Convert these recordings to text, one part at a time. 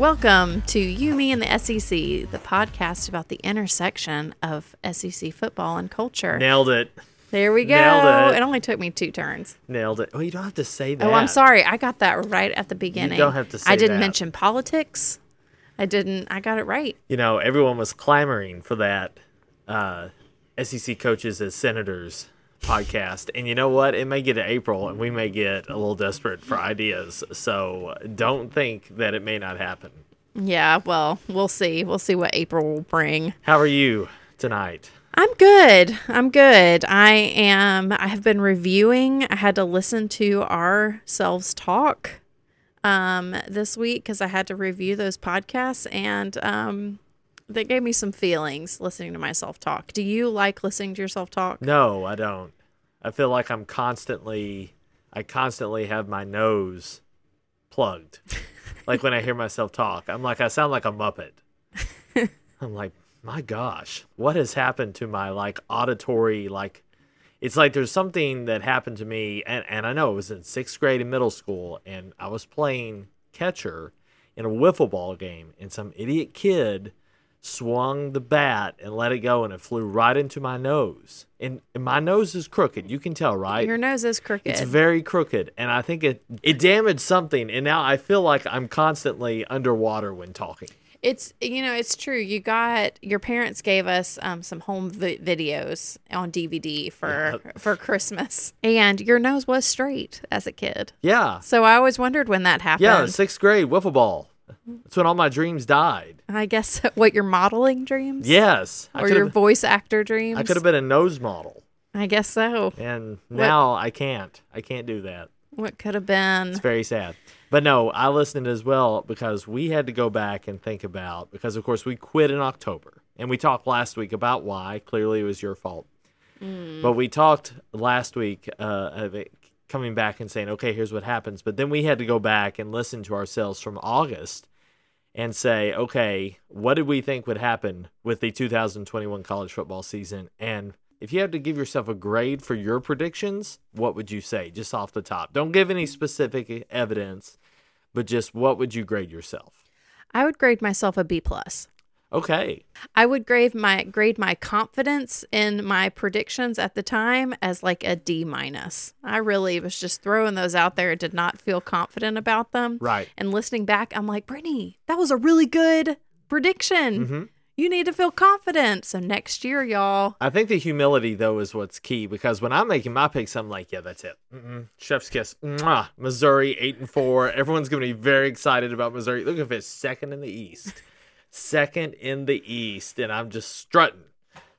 Welcome to You, Me, and the SEC, the podcast about the intersection of SEC football and culture. Nailed it. There we go. Nailed it. only took me two turns. Nailed it. Oh, you don't have to say that. Oh, I'm sorry. I got that right at the beginning. You don't have to say I didn't that. mention politics. I didn't. I got it right. You know, everyone was clamoring for that uh, SEC coaches as senators podcast. And you know what? It may get to April and we may get a little desperate for ideas. So don't think that it may not happen. Yeah. Well, we'll see. We'll see what April will bring. How are you tonight? I'm good. I'm good. I am. I have been reviewing. I had to listen to ourselves talk um, this week because I had to review those podcasts, and um, they gave me some feelings listening to myself talk. Do you like listening to yourself talk? No, I don't. I feel like I'm constantly, I constantly have my nose plugged. like when I hear myself talk, I'm like, I sound like a Muppet. I'm like, my gosh, what has happened to my like auditory, like, it's like there's something that happened to me, and, and I know it was in sixth grade in middle school, and I was playing catcher in a wiffle ball game, and some idiot kid swung the bat and let it go, and it flew right into my nose. And, and my nose is crooked. You can tell, right? Your nose is crooked. It's very crooked, and I think it it damaged something, and now I feel like I'm constantly underwater when talking. It's you know it's true. You got your parents gave us um, some home vi- videos on DVD for for Christmas, and your nose was straight as a kid. Yeah, So I always wondered when that happened. yeah, sixth grade wiffle ball. That's when all my dreams died. I guess what your modeling dreams? Yes, Or your voice actor dreams? I could have been a nose model, I guess so. and now I can't. I can't do that. What could have been? It's very sad. But no, I listened as well because we had to go back and think about because of course we quit in October and we talked last week about why. Clearly, it was your fault. But we talked last week uh, coming back and saying, okay, here's what happens. But then we had to go back and listen to ourselves from August and say, okay, what did we think would happen with the 2021 college football season? And if you had to give yourself a grade for your predictions, what would you say just off the top? Don't give any specific evidence, but just what would you grade yourself? I would grade myself a B plus. Okay. I would grade my grade my confidence in my predictions at the time as like a D minus. I really was just throwing those out there. And did not feel confident about them. Right. And listening back, I'm like, Brittany, that was a really good prediction. Mhm. You need to feel confident. So next year, y'all. I think the humility though is what's key because when I'm making my picks, I'm like, yeah, that's it. Mm-mm. Chef's kiss. Mwah. Missouri eight and four. Everyone's gonna be very excited about Missouri. Look if it's second in the East, second in the East, and I'm just strutting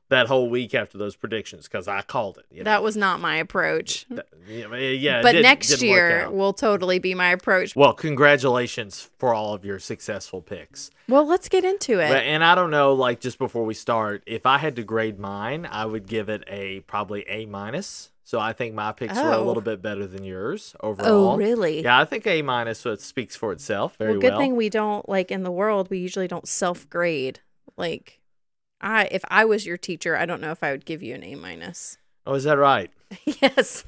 that whole week after those predictions because I called it. You know? That was not my approach. That- yeah, yeah, but next year will totally be my approach. Well, congratulations for all of your successful picks. Well, let's get into it. But, and I don't know, like just before we start, if I had to grade mine, I would give it a probably A minus. So I think my picks were a Oh. little bit better than yours oh, overall. oh, really? Yeah, I think A minus it speaks for itself very well, well. good thing we don't like in the world. We usually don't self grade. Like, I if I was your teacher, I don't know if I would give you an A minus. oh, is that right? yes.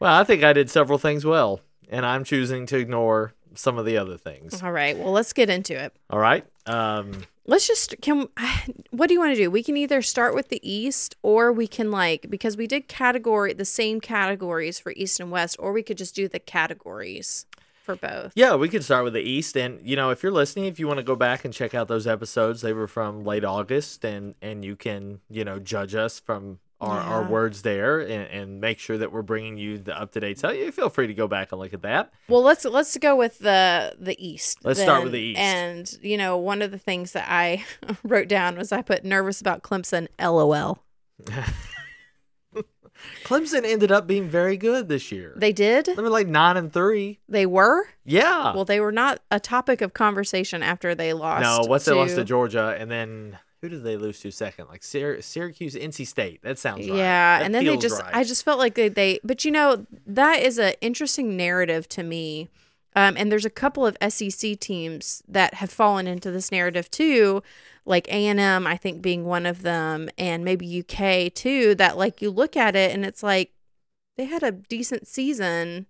Well, I think I did several things well, and I'm choosing to ignore some of the other things. All right. Well, let's get into it. All right. Um, Let's just can. What do you want to do? We can either start with the East, or we can like because we did category the same categories for East and West, or we could just do the categories for both. Yeah, we could start with the East, and you know, if you're listening, if you want to go back and check out those episodes, they were from late August, and and you can you know judge us from our, our words there, and, and make sure that we're bringing you the up to date. So you feel free to go back and look at that. Well, let's let's go with the the East. Let's start with the East. And you know, one of the things that I wrote down was I put nervous about Clemson. LOL. Clemson ended up being very good this year. They did. They were like nine and three. They were. Yeah. Well, they were not a topic of conversation after they lost. no, once they lost to Georgia, and then who did they lose to second? Like Syr- Syracuse, NC State. That sounds right. Yeah, That and then they just right. I just felt like they, they but you know, that is an interesting narrative to me. Um, and there's a couple of SEC teams that have fallen into this narrative too, like A and M, I think being one of them, and maybe UK too. That like you look at it and it's like they had a decent season,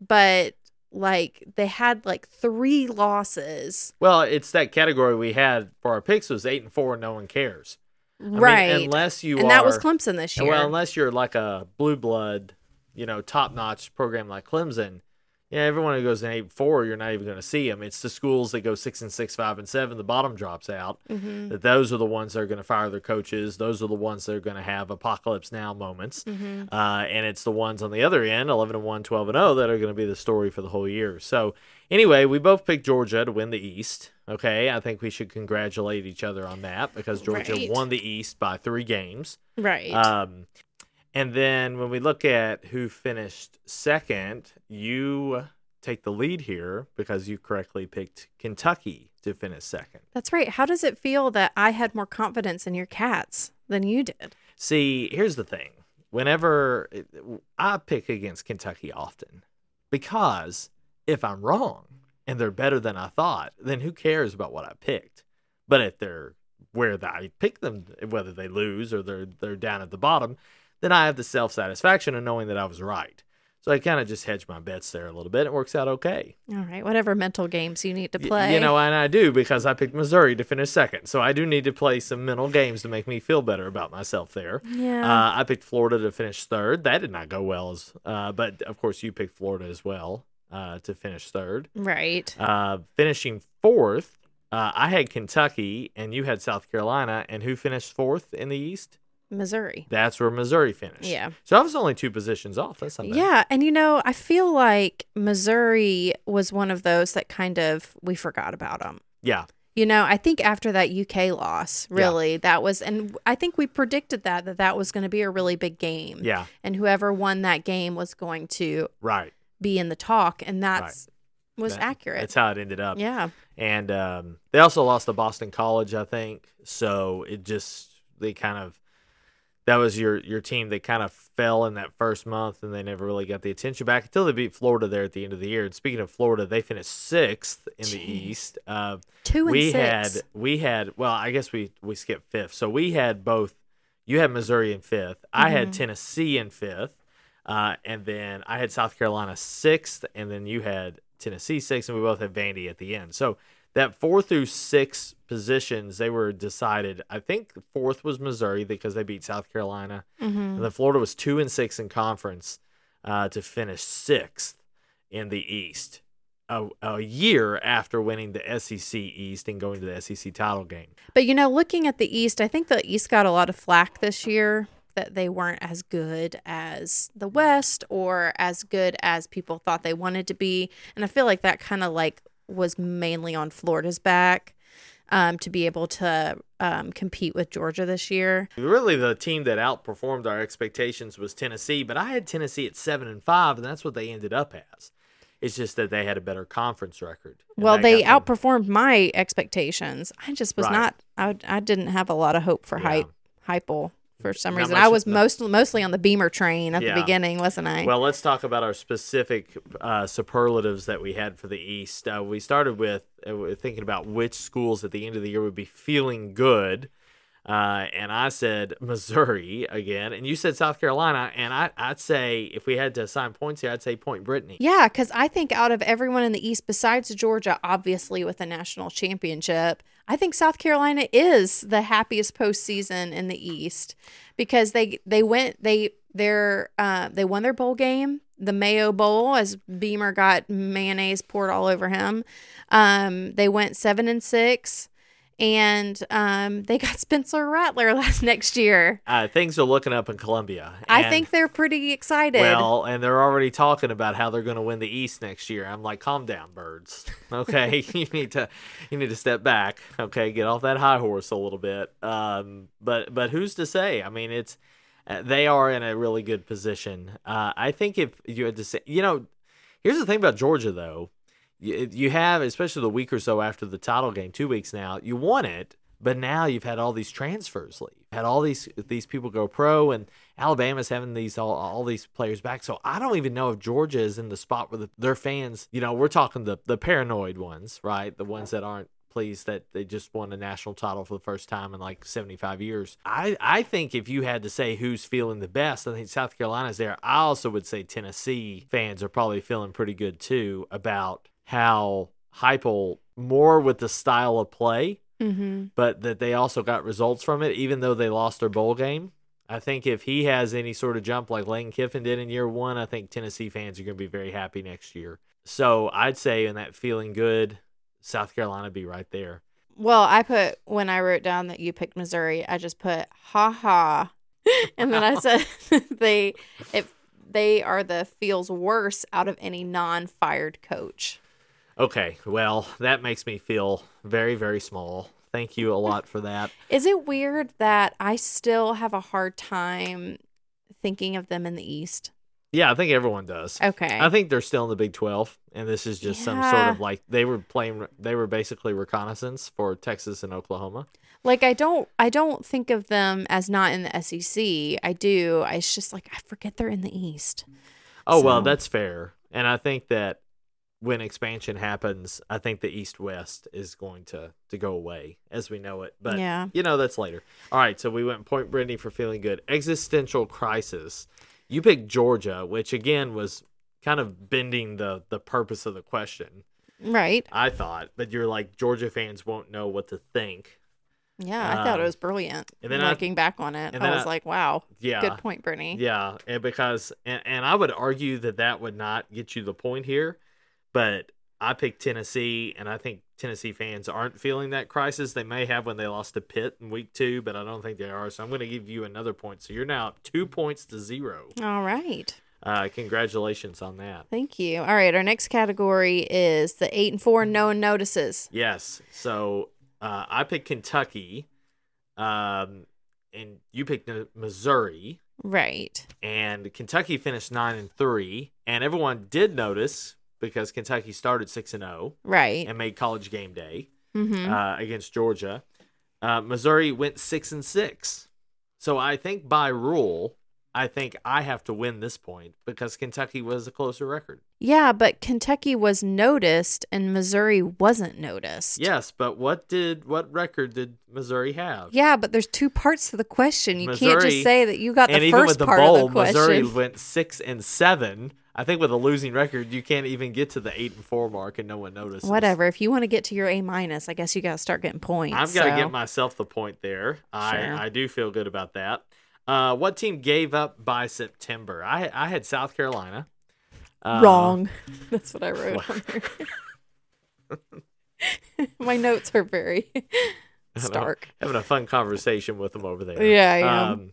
but like they had like three losses. Well, it's that category we had for our picks was eight and four, and no one cares. I mean, right. unless you and are, that was Clemson this year. Well, unless you're like a blue blood, you know, top notch program like Clemson, yeah, everyone who goes in eight four, you're not even going to see them. It's the schools that go six and six, five and seven, the bottom drops out. Mm-hmm. That those are the ones that are going to fire their coaches. Those are the ones that are going to have apocalypse now moments. Mm-hmm. Uh, and it's the ones on the other end, 11 and 1, 12 and 0, that are going to be the story for the whole year. So, anyway, we both picked Georgia to win the East. Okay, I think we should congratulate each other on that because Georgia Right. won the East by three games. right. Um, and then when we look at who finished second, you take the lead here because you correctly picked Kentucky to finish second. That's right. How does it feel that I had more confidence in your cats than you did? See, here's the thing. Whenever uh, I pick against Kentucky often, because if I'm wrong and they're better than I thought, then who cares about what I picked? But if they're where I pick them, whether they lose or they're they're down at the bottom, then I have the self satisfaction of knowing that I was right. So I kind of just hedge my bets there a little bit. It works out okay. All right. Whatever mental games you need to Y- play. You know, and I do because I picked Missouri to finish second. So I do need to play some mental games to make me feel better about myself there. Yeah. Uh, I picked Florida to finish third. That did not go well, as, uh, but of course you picked Florida as well uh, to finish third. right. Uh, finishing fourth, uh, I had Kentucky and you had South Carolina. And who finished fourth in the East? Missouri. That's where Missouri finished. Yeah. So I was only two positions off. That's bad. Yeah, and you know, I feel like Missouri was one of those that kind of we forgot about them. Yeah. You know, I think after that UK loss, really, that was, and I think we predicted that that that was going to be a really big game, Yeah. and whoever won that game was going to Right. be in the talk, and that's was That- accurate. That's how it ended up. yeah, and um, they also lost to Boston College, I think. So it just they kind of that was your your team. that kind of fell in that first month, and they never really got the attention back until they beat Florida there at the end of the year. And speaking of Florida, they finished sixth in the East. Uh, two and we six. had we had well, I guess we we skipped fifth. So we had both. You had Missouri in 5th I had Mhm. Tennessee in fifth, uh, and then I had South Carolina sixth, and then you had Tennessee sixth, and we both had Vandy at the end. So that four through six positions they were decided. I think fourth was Missouri because they beat South Carolina, Mhm. and then Florida was two and six in conference uh, to finish sixth in the East. A, a year after winning the SEC East and going to the SEC title game. But you know, looking at the East, I think the East got a lot of flack this year that they weren't as good as the West or as good as people thought they wanted to be. And I feel like that kind of like was mainly on Florida's back um, to be able to um, compete with Georgia this year. Really, the team that outperformed our expectations was Tennessee, but I had Tennessee at seven and five, and that's what they ended up as. It's just that they had a better conference record. Well, they got them- outperformed my expectations. I just was Right. not. I, I didn't have a lot of hope for Yeah. hype. Heupel for some Not reason. much- I was no. most mostly on the Beamer train at Yeah. the beginning, wasn't I? Well, let's talk about our specific uh, superlatives that we had for the East. Uh, we started with uh, thinking about which schools at the end of the year would be feeling good. Uh, and I said Missouri again, and you said South Carolina. And I, I'd say if we had to assign points here, I'd say Point Brittany. Yeah, because I think out of everyone in the East, besides Georgia, obviously with the national championship, I think South Carolina is the happiest postseason in the East because they they went they their uh, they won their bowl game, the Mayo Bowl, as Beamer got mayonnaise poured all over him. Um, they went seven and six. And um, they got Spencer Rattler last next year. Uh, things are looking up in Columbia. I think they're pretty excited. Well, and they're already talking about how they're going to win the East next year. I'm like, calm down, birds. Okay, you need to you need to step back. Okay, get off that high horse a little bit. Um, but but who's to say? I mean, it's uh, they are in a really good position. Uh, I think if you had to say, you know, here's the thing about Georgia though. You, have, especially the week or so after the title game, two weeks now, you won it, but now you've had all these transfers leave, had all these these people go pro, and Alabama's having these all, all these players back. So I don't even know if Georgia is in the spot where the, their fans, you know, we're talking the the paranoid ones, right? The ones that aren't pleased that they just won a national title for the first time in like 75 years. I, I think if you had to say who's feeling the best, I think South Carolina's there. I also would say Tennessee fans are probably feeling pretty good too about how Heupel more with the style of play, Mm-hmm. but that they also got results from it, even though they lost their bowl game. I think if he has any sort of jump like Lane Kiffin did in year one, I think Tennessee fans are going to be very happy next year. So I'd say in that feeling good, South Carolina be right there. Well, I put when I wrote down that you picked Missouri, I just put ha ha, and then I said they if they are the feels worse out of any non-fired coach. Okay, well, that makes me feel very, very small. Thank you a lot for that. Is it weird that I still have a hard time thinking of them in the East? Yeah, I think everyone does. Okay. I think they're still in the Big 12, and this is just some sort of like they were playing, they were basically reconnaissance for Texas and Oklahoma. like I don't I don't think of them as not in the SEC. I do. I- It's just like I forget they're in the East. Oh, well, that's fair. And I think that when expansion happens, I think the East West is going to, to go away as we know it. But, Yeah. you know, that's later. All right, so we went Point Brittany for feeling good. Existential crisis. You picked Georgia, which again was kind of bending the, the purpose of the question, Right. I thought. But you're like, Georgia fans won't know what to think. Yeah, I thought it Um, was brilliant. and then I- looking back on it, and I was I- like, "Wow, Yeah. good point, Brittany." Yeah, and because and, and I would argue that that would not get you the point here, but I picked Tennessee, and I think Tennessee fans aren't feeling that crisis. They may have when they lost to Pitt in week two, but I don't think they are. So I'm going to give you another point. So you're now up two points to zero. All right. Uh, congratulations on that. Thank you. All right, our next category is the eight and four no one notices. Yes. So uh, I picked Kentucky, um, and you picked Missouri. Right. and Kentucky finished nine and three, and everyone did notice because Kentucky started six and zero Right. and made College Game Day mm-hmm. uh, against Georgia. Uh, Missouri went six and six, so I think by rule, I think I have to win this point because Kentucky was a closer record. yeah, but Kentucky was noticed and Missouri wasn't noticed. Yes, but what did what record did Missouri have? Yeah, but there's two parts to the question. You can't just say that you got the first part bowl, of the question. Missouri went six and seven. I think with a losing record, you can't even get to the eight and four mark, and no one notices. Whatever. If you want to get to your A minus, I guess you got to start getting points. I've got to so- get myself the point there. I, Sure. I do feel good about that. Uh, what team gave up by September? I I had South Carolina. Uh, wrong. That's what I wrote on there. My notes are very stark. Having a fun conversation with them over there. Yeah, I am. Um,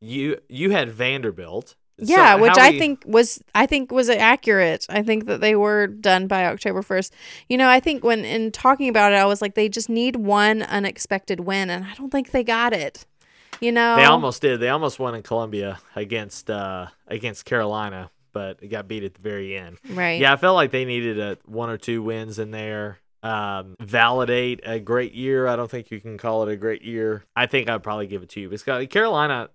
you you had Vanderbilt. So Yeah, which how I think was I think was accurate. I think that they were done by October 1st. You know, I think when in talking about it I was like they just need one unexpected win and I don't think they got it. You know. they almost did. They almost won in Columbia against uh, against Carolina, but it got beat at the very end. Right. Yeah, I felt like they needed a one or two wins in there. Um, validate a great year. I don't think you can call it a great year. I think I'd probably give it to you because Carolina,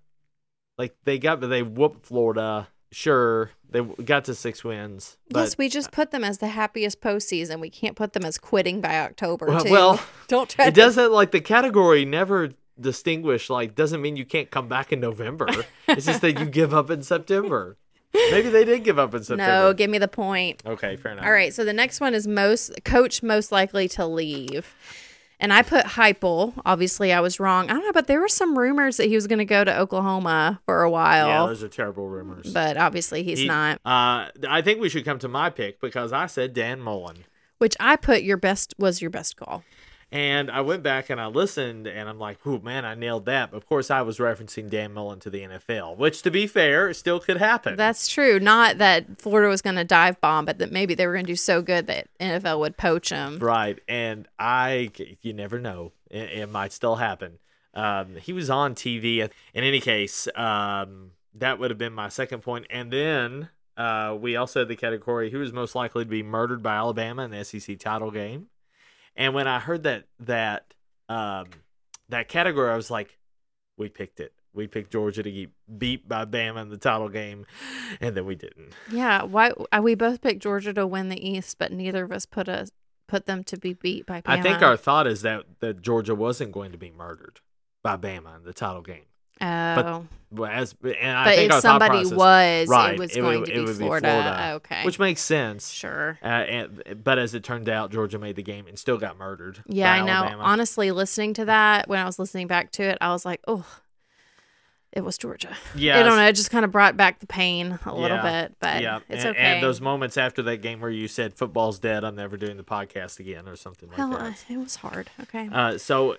like they got, they whooped Florida. Sure, they got to six wins. But, yes, we just put them as the happiest postseason. We can't put them as quitting by October. Well- too. well, don't try. it to- doesn't like the category never distinguish. Like doesn't mean you can't come back in November. it's just that you give up in September. Maybe they did give up in September. No, give me the point. Okay, fair enough. All right, so the next one is most coach most likely to leave. And I put Heupel. Obviously, I was wrong. I don't know, but there were some rumors that he was going to go to Oklahoma for a while. Yeah, those are terrible rumors. but obviously, he's He- not. Uh, I think we should come to my pick because I said Dan Mullen. Which I put your best was your best call. And I went back and I listened, and I'm like, "Oh man, I nailed that." But of course, I was referencing Dan Mullen to the NFL, which, to be fair, still could happen. That's true. Not that Florida was going to dive bomb, but that maybe they were going to do so good that NFL would poach him. right, and I, you never know, it, it might still happen. Um, he was on TV. In any case, um, that would have been my second point. point, and then uh, we also had the category who is most likely to be murdered by Alabama in the SEC title game. And when I heard that that um, that category, I was like, we picked it. We picked Georgia to get beat by Bama in the title game, and then we didn't. Yeah. Why? uh, We both picked Georgia to win the East, but neither of us put a put them to be beat by Bama. I think our thought is that that Georgia wasn't going to be murdered by Bama in the title game. Oh, Well, As and I but think if somebody process- was, right, it was it would- going it to be would be Florida. Florida, Okay, which makes sense. sure. Uh, and but as it turned out, Georgia made the game and still got murdered. Yeah, I know. Honestly, listening to that when I was listening back to it, I was like, oh, it was Georgia. Yeah, I don't know. It just kind of brought back the pain a little Yeah. bit, but yeah, it's and, okay. and those moments after that game where you said football's dead, I'm never doing the podcast again, or something like well, that. uh, it was hard. Okay. Uh, so uh,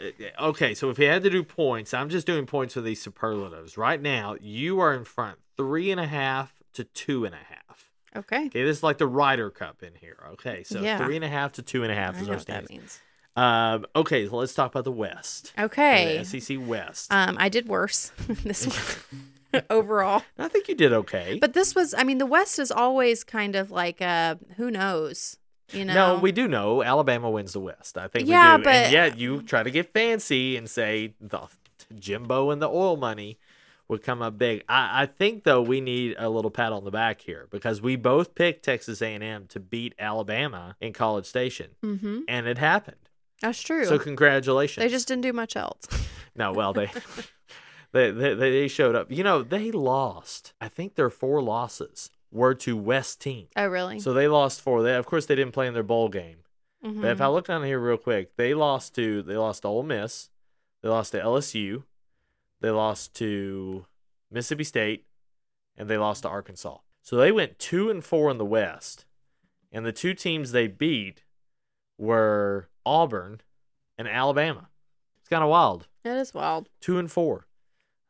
okay, so if you had to do points, I'm just doing points for these superlatives. Right now, you are in front three and a half to two and a half. okay. Okay, this is like the Ryder Cup in here. Okay, so Yeah. three and a half to two and a half I is our what that standings. Um, okay, so let's talk about the West. Okay. The SEC West. Um, I did worse this one overall. I think you did okay. But this was, I mean, the West is always kind of like, uh, who knows? You know? No, we do know Alabama wins the West. I think Yeah, we do. but- and yet you try to get fancy and say the Jimbo and the oil money would come up big. I, I think though we need a little pat on the back here because we both picked Texas A&M to beat Alabama in College Station, Mm-hmm. and it happened. That's true. So congratulations. they just didn't do much else. no, well they. They, they, they showed up. You know, they lost. I think their four losses were to West team. Oh, really? So they lost four. They, of course, they didn't play in their bowl game. Mhm. But if I look down here real quick, they lost to they lost to Ole Miss, they lost to LSU, they lost to Mississippi State, and they lost to Arkansas. So they went two and four in the West, and the two teams they beat were Auburn and Alabama. It's kind of wild. It is wild. Two and four,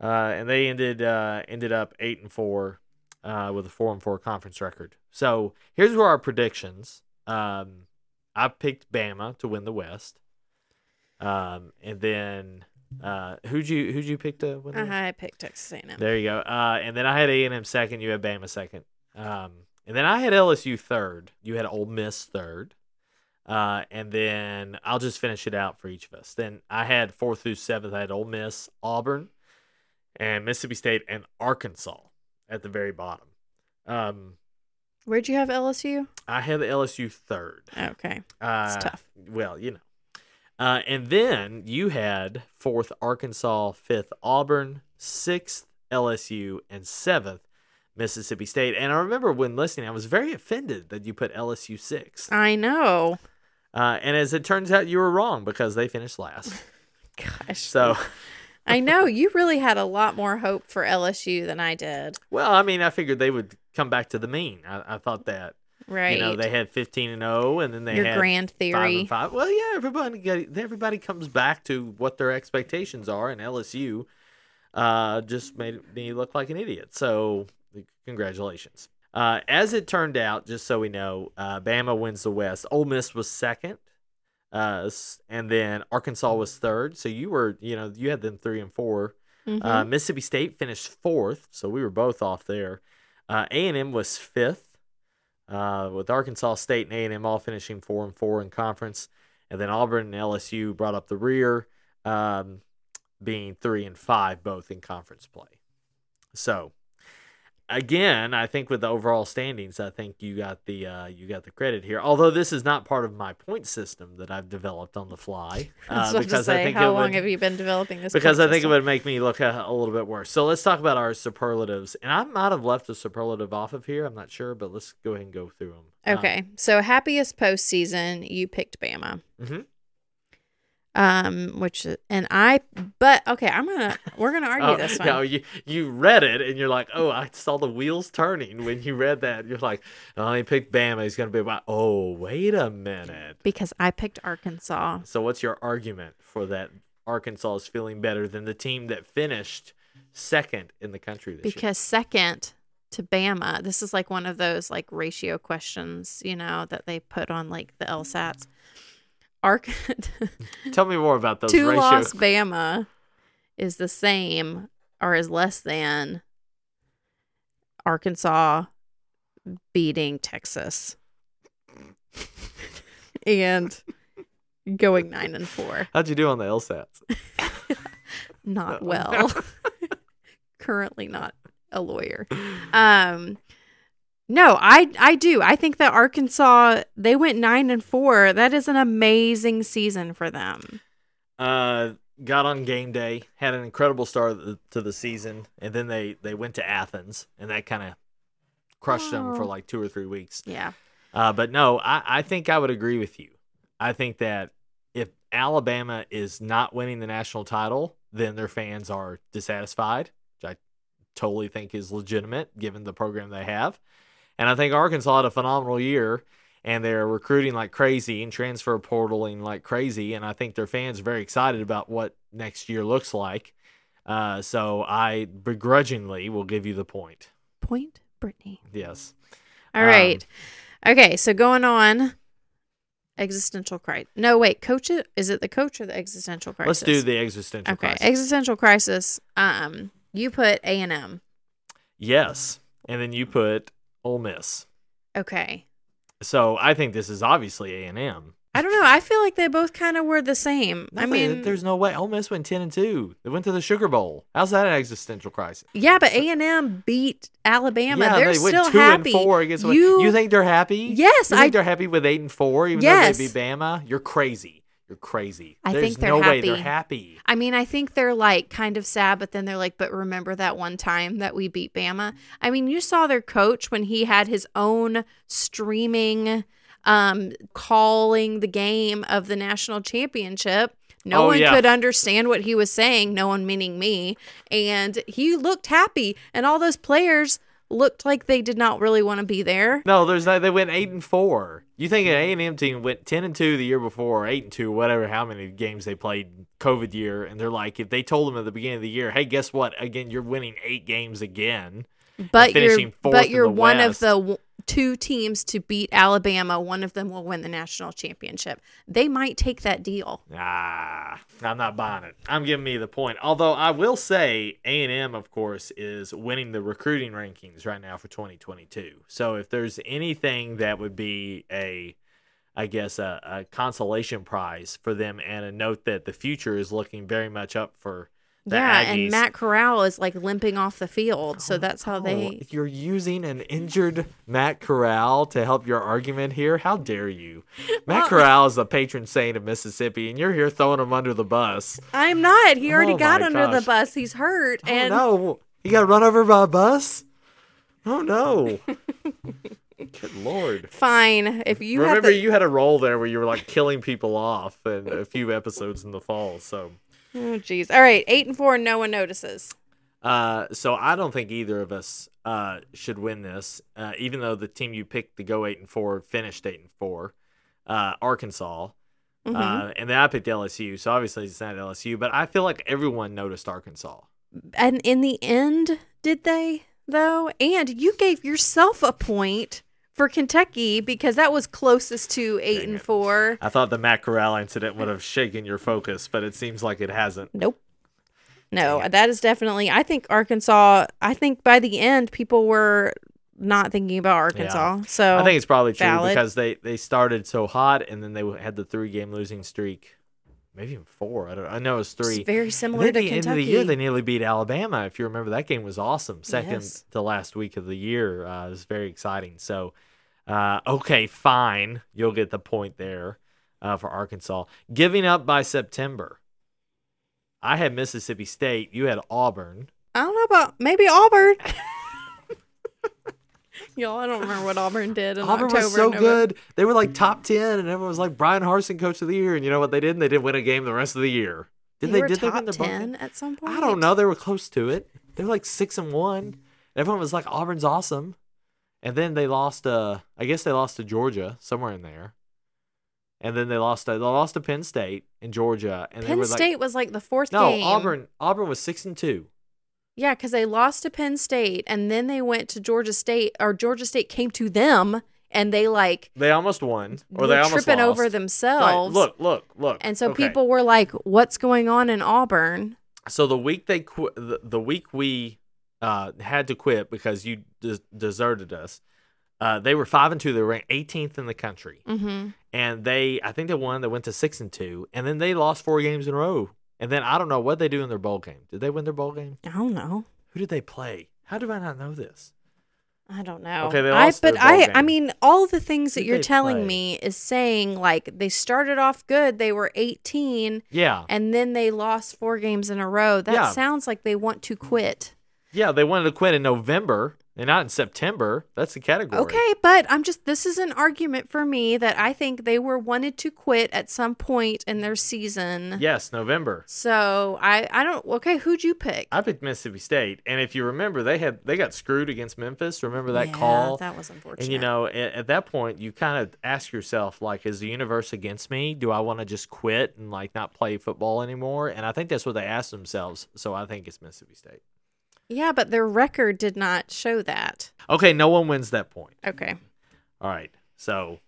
uh, and they ended uh, ended up eight and four uh, with a four and four conference record. So here's where our predictions. Um, I picked Bama to win the West. Um, and then uh, who'd you who'd you pick to win the West? I picked Texas A&M. There you go. Uh, and then I had A and M second. You had Bama second. Um, and then I had LSU third. You had Ole Miss third. Uh, and then I'll just finish it out for each of us. Then I had fourth through seventh. I had Ole Miss, Auburn, and Mississippi State, and Arkansas at the very bottom. Um, Where'd you have LSU? I had LSU third. Okay. Uh, tough. Well, you know. Uh, and then you had fourth Arkansas, fifth Auburn, sixth LSU, and seventh Mississippi State. And I remember when listening, I was very offended that you put LSU sixth. I know. Uh, and as it turns out, you were wrong because they finished last. Gosh. So, I know you really had a lot more hope for LSU than I did. well, I mean, I figured they would come back to the mean. I, I thought that. Right. You know, they had 15 and 0, and then they Your had grand five theory. and five. Well, yeah, everybody everybody comes back to what their expectations are, and LSU uh, just made me look like an idiot. So, congratulations. Uh, as it turned out, just so we know, uh, Bama wins the West. Ole Miss was second, uh, and then Arkansas was third. So you were, you know, you had them three and 4 Mhm. Uh, Mississippi State finished fourth, so we were both off there. Uh, A&M was fifth, uh, with Arkansas State and A&M all finishing four and four in conference, and then Auburn and LSU brought up the rear, um, being three and five both in conference play. So, again, I think with the overall standings, I think you got the uh, you got the credit here. Although this is not part of my point system that I've developed on the fly, I uh, to say, it how long would- have you been developing this? because I think it would make me look a, a little bit worse. So let's talk about our superlatives. And I might have left a superlative off of here. I'm not sure, but let's go ahead and go through them. Okay, so happiest postseason, you picked Bama. hmm Um, which and I, but okay, I'm gonna we're gonna argue Oh, this one. no, you you read it and you're like, oh, I saw the wheels turning when you read that. You're like, oh, he picked Bama. He's gonna be about. Oh, wait a minute. because I picked Arkansas. So what's your argument for that? Arkansas is feeling better than the team that finished second in the country this year. Because second to Bama, this is like one of those like ratio questions, you know, that they put on like the LSATs. Ark Tell me more about those two ratios. loss Bama is the same or is less than Arkansas beating Texas and going nine and four. How'd you do on the LSATs? Not well. Currently not a lawyer. Um No, I I do. I think that Arkansas they went nine and four. That is an amazing season for them. Uh, got on game day, had an incredible start to the season, and then they they went to Athens, and that kind of crushed them for Oh. like two or three weeks. Yeah. Uh, but no, I, I think I would agree with you. I think that if Alabama is not winning the national title, then their fans are dissatisfied, which I totally think is legitimate given the program they have. And I think Arkansas had a phenomenal year and they're recruiting like crazy and transfer portaling like crazy. And I think their fans are very excited about what next year looks like. Uh, so I begrudgingly will give you the point. Point, Brittany. Yes. All Um, right. okay, so going on existential crisis. No, wait, coach it is it the coach or the existential crisis? Let's do the existential crisis. Okay, crisis. existential crisis. Um you put A&M. Yes. And then you put Ole Miss. Okay. So I think this is obviously A and M. I don't know. I feel like they both kind of were the same. I mean, there's no way Ole Miss went ten and two. They went to the Sugar Bowl. How's that an existential crisis? yeah, but A&M beat Alabama. yeah, they're they still two happy. and four against. you, You think they're happy? Yes, You think I they're happy with eight and four, even Yes. though they beat Bama. You're crazy. You're crazy. I There's think they're no way they're happy. happy. I mean, I think they're like kind of sad, but then they're like, but remember that one time that we beat Bama? I mean, you saw their coach when he had his own streaming, um, calling the game of the national championship. No Oh, one yeah. could understand what he was saying, no one meaning me. And he looked happy, and all those players looked like they did not really want to be there. No, there's not. They went eight and four. You think an A and M team went ten and two the year before, or eight and two, whatever, how many games they played COVID year, and they're like, if they told them at the beginning of the year, hey, guess what? Again, you're winning eight games again. But you're but you're one of the w- two teams to beat Alabama. One of them will win the national championship. They might take that deal. Ah, I'm not buying it. I'm giving me the point. Although I will say A and M, of course, is winning the recruiting rankings right now for 2022. So if there's anything that would be a, I guess a, a consolation prize for them, and a note that the future is looking very much up for yeah, Aggies. and Matt Corral is like limping off the field, so Oh, that's how oh, they. You're using an injured Matt Corral to help your argument here. How dare you? Matt Well- Corral is the patron saint of Mississippi, and you're here throwing him under the bus. I'm not. He already Oh got under the bus. He's hurt, Oh and no, he got run over by a bus. Oh no! Good lord! fine. If you Remember, the, you had a role there where you were like killing people off in a few episodes in the fall. So, oh jeez. All right, eight and four. No one notices. uh, so I don't think either of us uh should win this. Uh, even though the team you picked to go eight and four finished eight and four, uh, Arkansas. Mhm. Uh, and then I picked LSU, so obviously it's not LSU, but I feel like everyone noticed Arkansas. and in the end, did they though? And you gave yourself a point for Kentucky because that was closest to eight Dang and it. four. I thought the Matt Corral incident would have shaken your focus, but it seems like it hasn't. Nope. No, that is definitely. I think Arkansas. I think by the end, people were not thinking about Arkansas. So I think it's probably true valid. because they they started so hot and then they had the three game losing streak, maybe even four. I don't. I know it was it's three. very And similar then to the end Kentucky. of the year, they nearly beat Alabama. If you remember, that game was awesome. Second Yes. to last week of the year, uh, it was very exciting. So, uh, okay, fine, you'll get the point there uh, for Arkansas. Giving up by September. I had Mississippi State. You had Auburn. I don't know about maybe Auburn. Y'all, I don't remember what Auburn did in Auburn October. was so good. They were like top ten, and everyone was like Bryan Harsin, coach of the year. And you know what they did? They didn't win a game the rest of the year. Did They, they? did they win their bowl ten at some point. I don't know. They were close to it. They were like six and one. Everyone was like Auburn's awesome, and then they lost. Uh, I guess they lost to Georgia somewhere in there, and then they lost. To, they lost to Penn State and Georgia, and they Penn were like, State was like the fourth no, game. Auburn. Auburn was six and two. Yeah, because they lost to Penn State and then they went to Georgia State, or Georgia State came to them and they like They almost won, or were they almost tripping lost. over Right, themselves. Look, look, look. and so Okay. people were like, "What's going on in Auburn?" So the week they qu- the, the week we uh, had to quit because you des- deserted us. Uh, they were five and two. They were ranked 18th in the country, Mm-hmm. and they I think they won. They went to six and two, and then they lost four games in a row. And then I don't know what they do in their bowl game. Did they win their bowl game? I don't know. Who did they play? How do I not know this? I don't know. Okay, they I lost but their bowl I I mean all the things that you're telling play? me is saying like they started off good, they were 18 Yeah, and then they lost four games in a row. That Yeah. sounds like they want to quit. yeah. They wanted to quit in November and not in September. That's the category. Okay, but I'm just this is an argument for me that I think they were wanted to quit at some point in their season. Yes, November. So I I don't okay, who'd you pick? I picked Mississippi State, and if you remember, they had they got screwed against Memphis. Remember that Yeah, call? That was unfortunate. And you know, at, at that point, you kind of ask yourself, like, is the universe against me? Do I want to just quit and like not play football anymore? And I think that's what they asked themselves. So I think it's Mississippi State. Yeah, but their record did not show that. Okay, no one wins that point. Okay. All right, so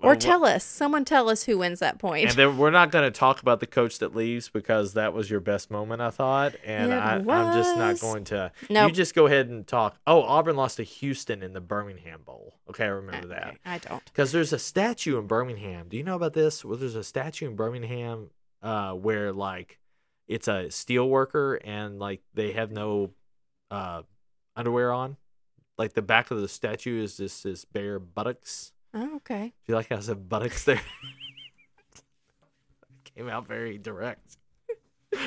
Or tell us. Someone tell us who wins that point. And then we're not going to talk about the coach that leaves because that was your best moment, I thought, and It I, I'm just not going to. Nope. You just go ahead and talk. Oh, Auburn lost to Houston in the Birmingham Bowl. Okay, I remember that. I don't. Because there's a statue in Birmingham. Do you know about this? Well, there's a statue in Birmingham uh, where like it's a steel worker and like they have no uh, underwear on. Like the back of the statue is just this bare buttocks. Oh, okay. Do you like how I said buttocks there? Came out very direct. I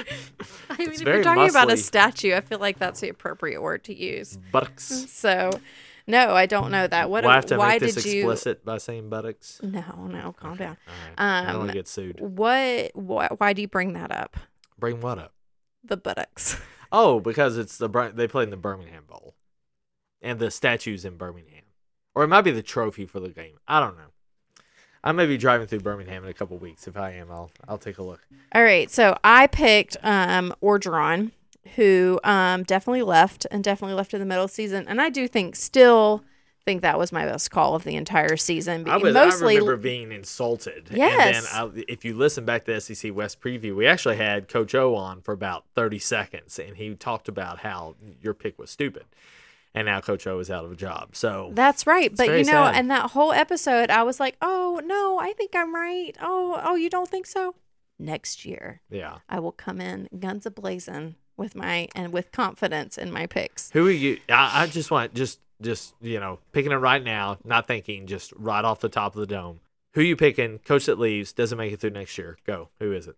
mean, It's if very you're talking about a muscly. statue, I feel like that's the appropriate word to use. Buttocks. So, no, I don't know that. What? We'll have to why make this did you? explicit by saying buttocks. No, no, calm down. All right. I don't want Um, to get sued. What? Why, why do you bring that up? Bring what up? The buttocks. Oh, because it's the they play in the Birmingham Bowl, and the statues in Birmingham, or it might be the trophy for the game. I don't know. I may be driving through Birmingham in a couple weeks. If I am, I'll I'll take a look. All right, so I picked um Orgeron, who um definitely left and definitely left in the middle of the season, and I do think still think that was my best call of the entire season. I was Mostly, I remember being insulted. Yes. And then I, if you listen back to the SEC West preview, we actually had Coach O on for about thirty seconds, and he talked about how your pick was stupid, and now Coach O is out of a job. So that's right. But you know, sad. and that whole episode, I was like, oh no, I think I'm right. Oh, oh, you don't think so? Next year, yeah. I will come in guns a blazing with my and with confidence in my picks. Who are you? I, I just want just just you know picking it right now, not thinking, just right off the top of the dome. Who you picking? Coach that leaves doesn't make it through next year. Go. Who is it?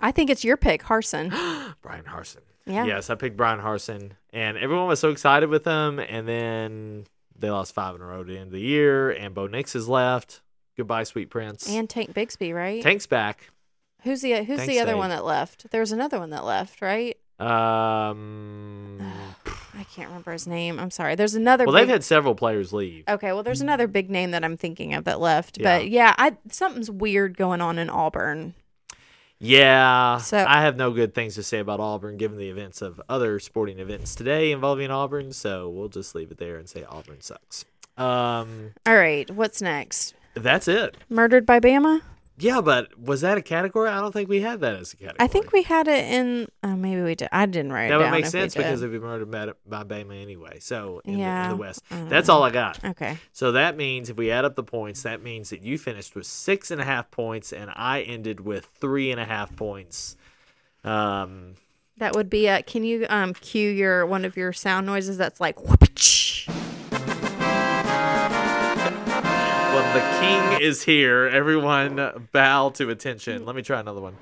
I think it's your pick, Harsin. Bryan Harsin. Yeah. Yes, I picked Bryan Harsin, and everyone was so excited with him, and then they lost five in a row at the end of the year, and Bo Nix has left. Goodbye, sweet prince. And Tank Bixby, right? Tank's back. Who's the Who's the other one that left? There was another one that left, right? Um. I can't remember his name. I'm sorry. There's another. Well, big, they've had several players leave. Okay, well, there's another big name that I'm thinking of that left, Yeah. but yeah, I something's weird going on in Auburn. Yeah, So- I have no good things to say about Auburn given the events of other sporting events today involving Auburn. So we'll just leave it there and say Auburn sucks. Um, All right, what's next? that's it. Murdered by Bama? Yeah, but was that a category? I don't think we had that as a category. I think we had it in. Oh, maybe we did. I didn't write that would make sense because it'd be murdered by, by Bama anyway. So in, the, in Yeah, the West, I that's all I got. Okay. So that means if we add up the points, that means that you finished with six and a half points, and I ended with three and a half points. Um, That would be a. Can you um cue your one of your sound noises that's like whoopach? The king is here. Everyone bow to attention. Let me try another one.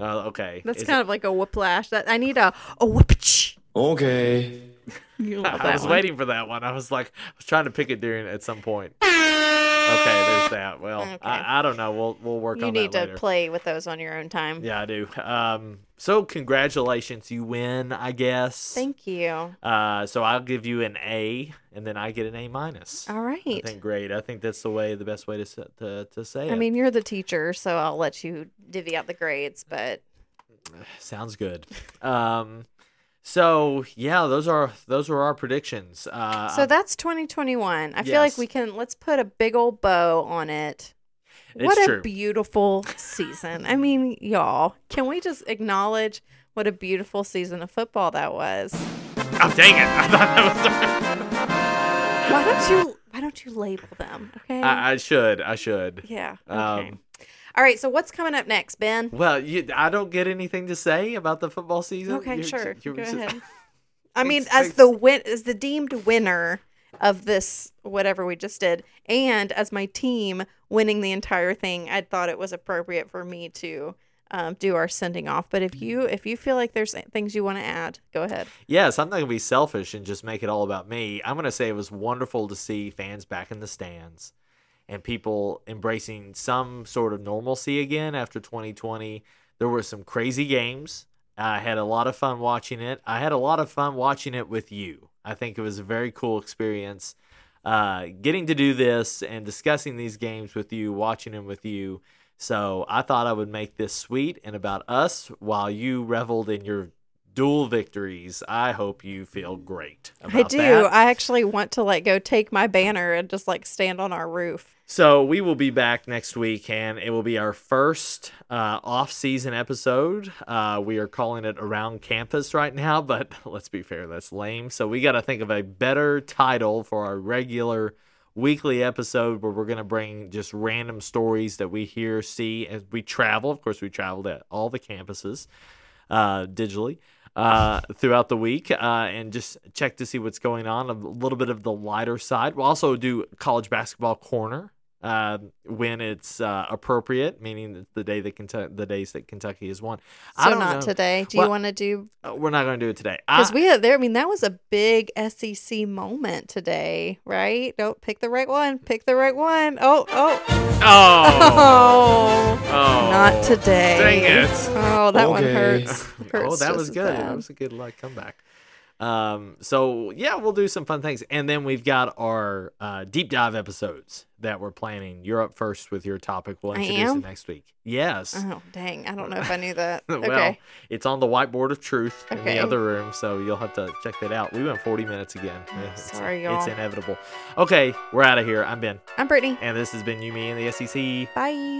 Uh, okay. That's Is kind of like a whiplash. That I need a a whoopach. Okay. You it- love I was one. waiting for that one. I was like, I was trying to pick it during at some point. Okay, there's that. Well, Okay. I, I don't know. We'll we'll work You on that. You need to later. play with those on your own time. yeah, I do. Um, so congratulations, you win. I guess. Thank you. Uh, so I'll give you an A, and then I get an A minus. All right. I think great. I think that's the way, the best way to to to say it. I mean, you're the teacher, so I'll let you divvy out the grades. But Sounds good. Um, so yeah, those are those were our predictions. Uh, so that's 2021. I feel like we can let's put a big old bow on it. It's what a beautiful season. I mean, y'all, can we just acknowledge what a beautiful season of football that was? oh dang it! I thought that was. Why don't you why don't you label them? Okay. I, I should. I should. yeah. Okay. Um, All right. So what's coming up next, Ben? Well, you, I don't get anything to say about the football season. Okay, You're- sure. you're Go just- ahead. I mean, as the win as the deemed winner, of this whatever we just did, and as my team winning the entire thing, I thought it was appropriate for me to um, do our sending off. But if you if you feel like there's things you want to add, go ahead. Yes, I'm not gonna be selfish and just make it all about me. I'm gonna say it was wonderful to see fans back in the stands and people embracing some sort of normalcy again after 2020. There were some crazy games. I had a lot of fun watching it. I had a lot of fun watching it with you. I think it was a very cool experience. Uh, getting to do this and discussing these games with you, watching them with you. So I thought I would make this sweet and about us while you reveled in your dual victories. I hope you feel great. I do. that. I actually want to like go take my banner and just like stand on our roof. So we will be back next week, and it will be our first uh, off-season episode. Uh, we are calling it around campus right now, but let's be fair, that's lame. So we got to think of a better title for our regular weekly episode, where we're gonna bring just random stories that we hear, see as we travel. Of course, we traveled at all the campuses uh, digitally uh, throughout the week uh, and just check to see what's going on. A little bit of the lighter side. We'll also do college basketball corner uh, when it's uh, appropriate, meaning the day that Kentucky, the days that Kentucky has won. I So don't not know. today. Do Well, you want to do? Uh, We're not going to do it today. Because we had there. I mean, that was a big SEC moment today, right? Don't pick the right one. Pick the right one. Oh, oh, oh, oh. oh, Not today. Dang it. Oh, that one Okay. hurts. oh, that was as good. That was a good like comeback. Um, so yeah, we'll do some fun things, and then we've got our uh, deep dive episodes that we're planning. You're up first with your topic. We'll I introduce am? it next week. Yes. Oh, dang. I don't know if I knew that. well, Okay. it's on the whiteboard of truth in the other room, so you'll have to check that out. We went 40 minutes again. It's- sorry, It's y'all. It's inevitable. Okay, we're out of here. I'm Ben, I'm Brittany. and this has been You, Me, and the SEC. Bye.